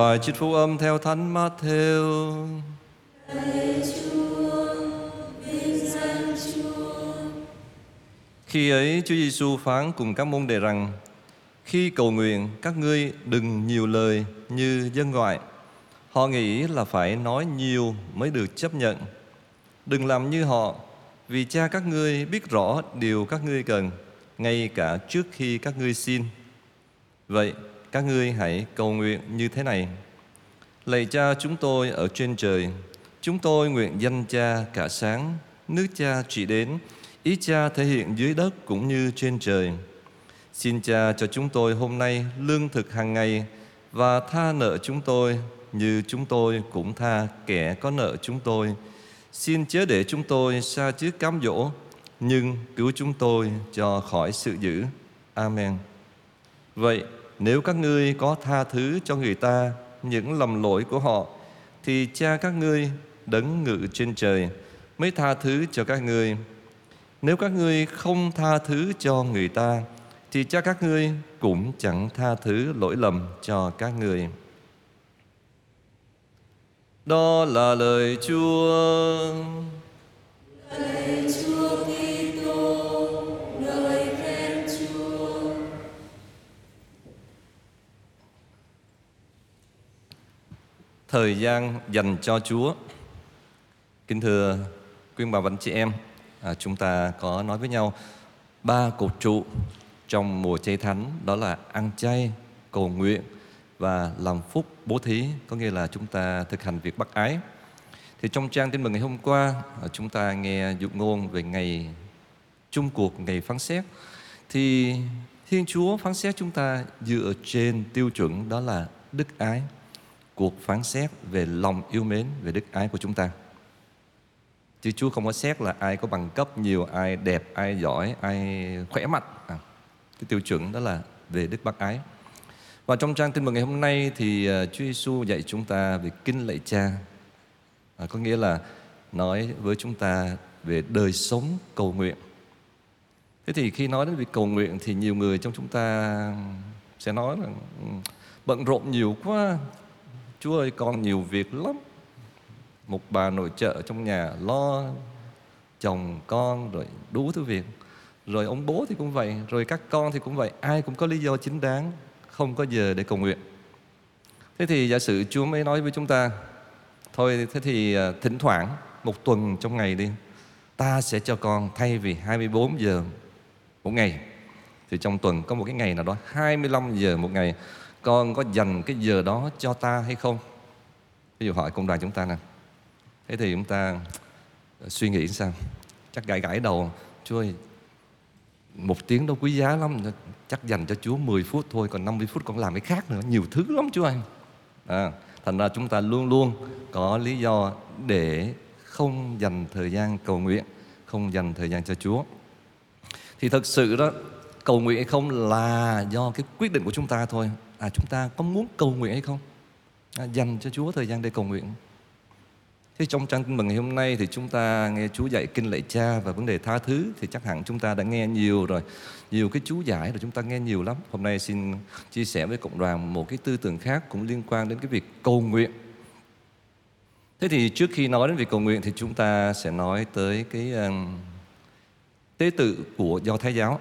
Bài trích phúc âm theo Thánh Matthew. Khi ấy, Chúa Giêsu phán cùng các môn đệ rằng, khi cầu nguyện, các ngươi đừng nhiều lời như dân ngoại. Họ nghĩ là phải nói nhiều mới được chấp nhận. Đừng làm như họ, vì cha các ngươi biết rõ điều các ngươi cần, ngay cả trước khi các ngươi xin. Vậy các ngươi hãy cầu nguyện như thế này. Lạy cha chúng tôi ở trên trời, chúng tôi nguyện danh cha cả sáng, nước cha trị đến, ý cha thể hiện dưới đất cũng như trên trời. Xin cha cho chúng tôi hôm nay lương thực hàng ngày và tha nợ chúng tôi như chúng tôi cũng tha kẻ có nợ chúng tôi. Xin chớ để chúng tôi xa trước cám dỗ, nhưng cứu chúng tôi cho khỏi sự dữ. Amen. Vậy nếu các ngươi có tha thứ cho người ta những lầm lỗi của họ, thì cha các ngươi đấng ngự trên trời mới tha thứ cho các ngươi. Nếu các ngươi không tha thứ cho người ta, thì cha các ngươi cũng chẳng tha thứ lỗi lầm cho các ngươi. Đó là lời Chúa. Thời gian dành cho Chúa. Kính thưa quý bà và anh chị em, à, chúng ta có nói với nhau ba cột trụ trong mùa chay thánh đó là ăn chay, cầu nguyện và làm phúc bố thí, có nghĩa là chúng ta thực hành việc bác ái. Thì trong trang tin mừng ngày hôm qua, à, chúng ta nghe dụ ngôn về ngày chung cuộc, ngày phán xét. Thì Thiên Chúa phán xét chúng ta dựa trên tiêu chuẩn đó là đức ái, cuộc phán xét về lòng yêu mến, về đức ái của chúng ta. Chứ Chúa không có xét là ai có bằng cấp nhiều, ai đẹp, ai giỏi, ai khỏe mạnh. À, cái tiêu chuẩn đó là về đức bác ái. Và trong trang tin mừng ngày hôm nay thì à, Chúa Giêsu dạy chúng ta về kinh lạy cha. À, có nghĩa là nói với chúng ta về đời sống cầu nguyện. Thế thì khi nói đến việc cầu nguyện thì nhiều người trong chúng ta sẽ nói là ừ, bận rộn nhiều quá. Chúa ơi con nhiều việc lắm. Một bà nội trợ trong nhà lo chồng con rồi đủ thứ việc. Rồi ông bố thì cũng vậy, rồi các con thì cũng vậy, ai cũng có lý do chính đáng không có giờ để cầu nguyện. Thế thì giả sử Chúa mới nói với chúng ta Thôi thế thì à, thỉnh thoảng một tuần trong ngày đi Ta sẽ cho con thay vì 24 giờ một ngày Thì trong tuần có một cái ngày nào đó 25 giờ một ngày con có dành cái giờ đó cho ta hay không? Ví dụ hỏi công đoàn chúng ta nè Thế thì chúng ta ờ, suy nghĩ sao? Chắc gãi gãi đầu Chúa ơi một tiếng đâu quý giá lắm chắc dành cho Chúa 10 phút thôi còn 50 phút còn làm cái khác nữa nhiều thứ lắm Chúa ơi à, thành ra chúng ta luôn luôn có lý do để không dành thời gian cầu nguyện không dành thời gian cho Chúa thì thật sự đó cầu nguyện hay không là do cái quyết định của chúng ta thôi à chúng ta có muốn cầu nguyện hay không à, dành cho Chúa thời gian để cầu nguyện Thế trong trang tin mừng ngày hôm nay thì chúng ta nghe Chúa dạy kinh lạy cha và vấn đề tha thứ thì chắc hẳn chúng ta đã nghe nhiều rồi. Nhiều cái chú giải rồi chúng ta nghe nhiều lắm. Hôm nay xin chia sẻ với cộng đoàn một cái tư tưởng khác cũng liên quan đến cái việc cầu nguyện. Thế thì trước khi nói đến việc cầu nguyện thì chúng ta sẽ nói tới cái uh, tế tự của do Thái giáo.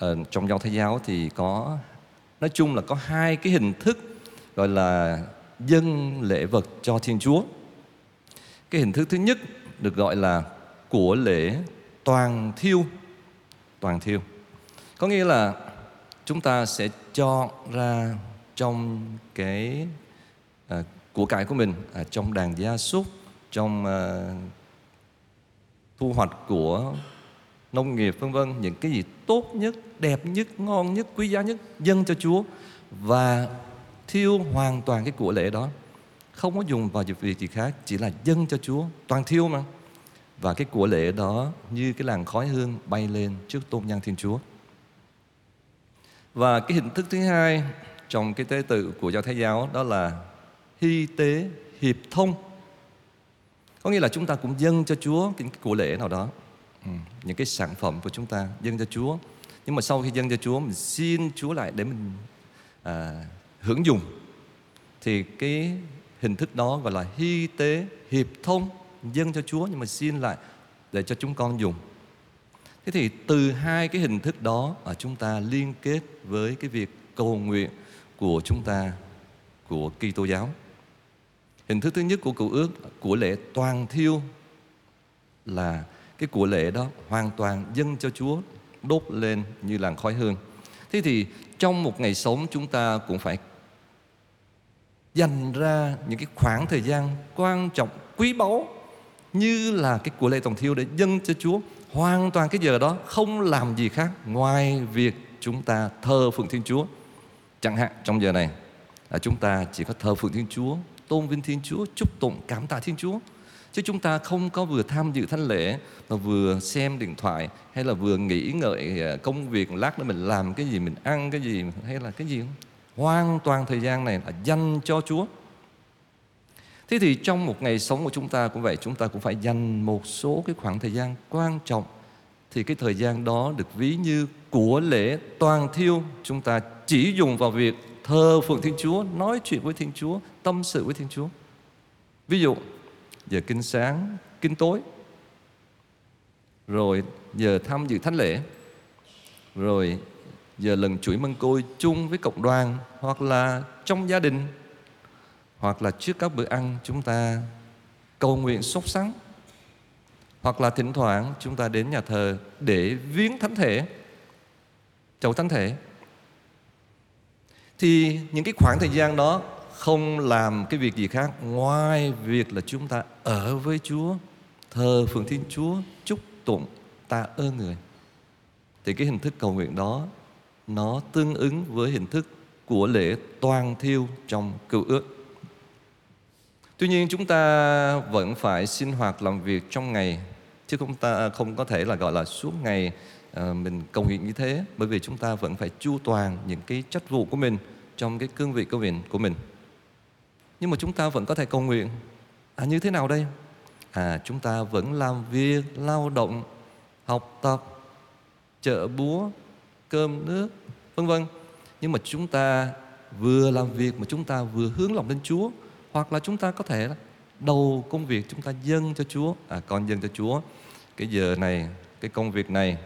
Ở trong giáo Thái giáo thì có nói chung là có hai cái hình thức gọi là dân lễ vật cho Thiên Chúa. Cái hình thức thứ nhất được gọi là của lễ toàn thiêu. Toàn thiêu. Có nghĩa là chúng ta sẽ cho ra trong cái à, của cải của mình à, trong đàn gia súc, trong à, thu hoạch của nông nghiệp vân vân những cái gì tốt nhất, đẹp nhất, ngon nhất, quý giá nhất dâng cho Chúa và thiêu hoàn toàn cái của lễ đó. Không có dùng vào việc gì khác chỉ là dâng cho Chúa toàn thiêu mà. Và cái của lễ đó như cái làn khói hương bay lên trước tôn nhan Thiên Chúa. Và cái hình thức thứ hai trong cái tế tự của giáo Thái giáo đó là hy tế hiệp thông. Có nghĩa là chúng ta cũng dâng cho Chúa cái của lễ nào đó ừ, những cái sản phẩm của chúng ta dâng cho Chúa nhưng mà sau khi dâng cho Chúa mình xin Chúa lại để mình à, hưởng dùng thì cái hình thức đó gọi là hy tế hiệp thông dâng cho Chúa nhưng mà xin lại để cho chúng con dùng. Thế thì từ hai cái hình thức đó ở chúng ta liên kết với cái việc cầu nguyện của chúng ta của Kitô giáo. Hình thức thứ nhất của cựu ước của lễ toàn thiêu là cái của lễ đó hoàn toàn dâng cho Chúa đốt lên như làn khói hương. Thế thì trong một ngày sống chúng ta cũng phải dành ra những cái khoảng thời gian quan trọng quý báu như là cái của lễ tổng thiêu để dâng cho Chúa hoàn toàn cái giờ đó không làm gì khác ngoài việc chúng ta thờ phượng Thiên Chúa. Chẳng hạn trong giờ này là chúng ta chỉ có thờ phượng Thiên Chúa, tôn vinh Thiên Chúa, chúc tụng cảm tạ Thiên Chúa. Chứ chúng ta không có vừa tham dự thánh lễ mà vừa xem điện thoại hay là vừa nghĩ ngợi à, công việc lát nữa mình làm cái gì, mình ăn cái gì hay là cái gì không? Hoàn toàn thời gian này là dành cho Chúa. Thế thì trong một ngày sống của chúng ta cũng vậy, chúng ta cũng phải dành một số cái khoảng thời gian quan trọng. Thì cái thời gian đó được ví như của lễ toàn thiêu, chúng ta chỉ dùng vào việc thờ phượng Thiên Chúa, nói chuyện với Thiên Chúa, tâm sự với Thiên Chúa. Ví dụ, giờ kinh sáng, kinh tối, rồi giờ tham dự thánh lễ, rồi giờ lần chuỗi mân côi chung với cộng đoàn hoặc là trong gia đình hoặc là trước các bữa ăn chúng ta cầu nguyện sốt sắng. Hoặc là thỉnh thoảng chúng ta đến nhà thờ để viếng thánh thể chầu thánh thể. Thì những cái khoảng thời gian đó không làm cái việc gì khác. Ngoài việc là chúng ta ở với Chúa, thờ phượng Thiên Chúa, chúc tụng ta ơn người. Thì cái hình thức cầu nguyện đó, nó tương ứng với hình thức của lễ toàn thiêu trong cựu ước. Tuy nhiên, chúng ta vẫn phải sinh hoạt làm việc trong ngày, chứ không ta, không có thể là, gọi là, suốt ngày ờ, mình cầu nguyện như thế, bởi vì chúng ta vẫn phải chu toàn những cái trách vụ của mình trong cái cương vị công việc của mình. Nhưng mà chúng ta vẫn có thể cầu nguyện. À như thế nào đây? À chúng ta vẫn làm việc, lao động, học tập, chợ búa, cơm nước, vân vân. Nhưng mà chúng ta vừa làm việc mà chúng ta vừa hướng lòng đến Chúa hoặc là chúng ta có thể đầu công việc chúng ta dâng cho Chúa à con dâng cho Chúa cái giờ này cái công việc này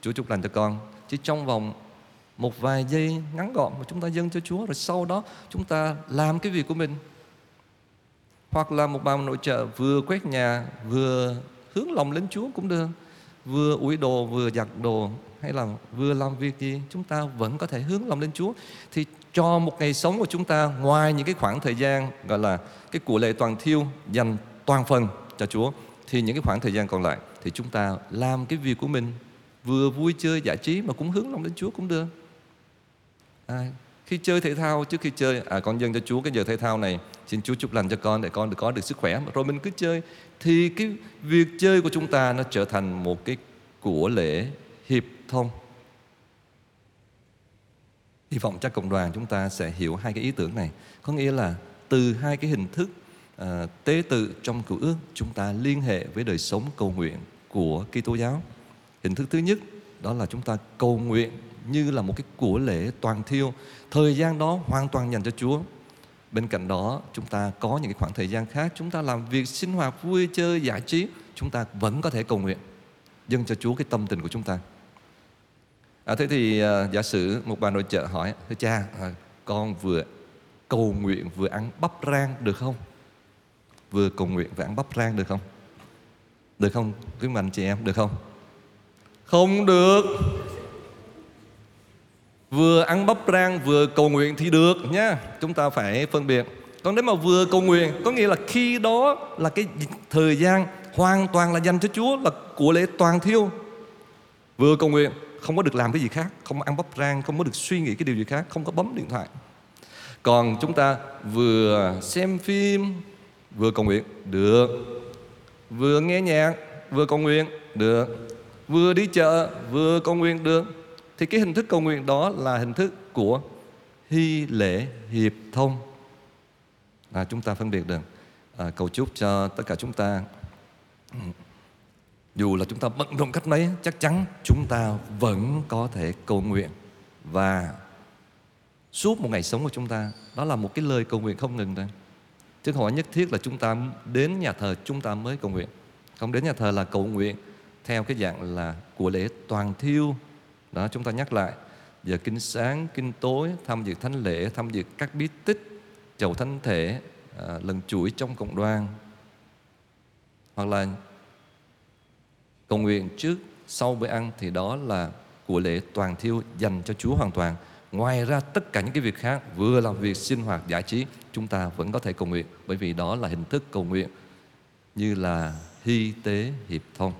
Chúa chúc lành cho con chứ trong vòng một vài giây ngắn gọn mà chúng ta dâng cho Chúa, rồi sau đó chúng ta làm cái việc của mình. Hoặc là một bà nội trợ vừa quét nhà, vừa hướng lòng đến Chúa cũng được. Vừa ủi đồ, vừa giặt đồ, hay là vừa làm việc gì, chúng ta vẫn có thể hướng lòng lên Chúa. Thì cho một ngày sống của chúng ta ngoài những cái khoảng thời gian gọi là cái của lễ toàn thiêu dành toàn phần cho Chúa, thì những cái khoảng thời gian còn lại thì chúng ta làm cái việc của mình. Vừa vui chơi, giải trí mà cũng hướng lòng đến Chúa cũng được à, khi chơi thể thao trước khi chơi à con dâng cho Chúa cái giờ thể thao này xin Chúa chúc lành cho con để con được có được sức khỏe. Rồi mình cứ chơi. Thì cái việc chơi của chúng ta nó trở thành một cái của lễ hiệp thông. Hy vọng chắc cộng đoàn chúng ta sẽ hiểu hai cái ý tưởng này. Có nghĩa là từ hai cái hình thức uh, tế tự trong cựu ước chúng ta liên hệ với đời sống cầu nguyện của Kitô giáo. Hình thức thứ nhất đó là chúng ta cầu nguyện như là một cái của lễ toàn thiêu. Thời gian đó hoàn toàn dành cho Chúa. Bên cạnh đó chúng ta có những cái khoảng thời gian khác. Chúng ta làm việc sinh hoạt vui chơi giải trí. Chúng ta vẫn có thể cầu nguyện. Dâng cho Chúa cái tâm tình của chúng ta. À, thế thì à, giả sử một bà nội trợ hỏi thưa cha à, con vừa cầu nguyện vừa ăn bắp rang được không? Vừa cầu nguyện vừa ăn bắp rang được không? Được không? Quý mạnh chị em được không? Không được vừa ăn bắp rang, vừa cầu nguyện thì được nhé chúng ta phải phân biệt. Còn nếu mà vừa cầu nguyện, có nghĩa là khi đó là cái thời gian hoàn toàn là dành cho Chúa, là của lễ toàn thiêu. Vừa cầu nguyện, không có được làm cái gì khác, không ăn bắp rang, không có được suy nghĩ cái điều gì khác, không có bấm điện thoại. Còn chúng ta vừa xem phim, vừa cầu nguyện, được. Vừa nghe nhạc, vừa cầu nguyện, được. Vừa đi chợ, vừa cầu nguyện, được thì cái hình thức cầu nguyện đó là hình thức của hy lễ hiệp thông. À, chúng ta phân biệt được. À, cầu chúc cho tất cả chúng ta. Dù là chúng ta bận rộn cách mấy chắc chắn chúng ta vẫn có thể cầu nguyện. Và suốt một ngày sống của chúng ta đó là một cái lời cầu nguyện không ngừng thôi. Chứ không phải nhất thiết là chúng ta đến nhà thờ chúng ta mới cầu nguyện. Không đến nhà thờ là cầu nguyện theo cái dạng là của lễ toàn thiêu đó chúng ta nhắc lại giờ kinh sáng kinh tối tham dự thánh lễ tham dự các bí tích chầu thánh thể à, lần chuỗi trong cộng đoàn hoặc là cầu nguyện trước sau bữa ăn thì đó là của lễ toàn thiêu dành cho Chúa hoàn toàn. Ngoài ra tất cả những cái việc khác vừa là việc sinh hoạt giải trí chúng ta vẫn có thể cầu nguyện bởi vì đó là hình thức cầu nguyện như là hy tế hiệp thông.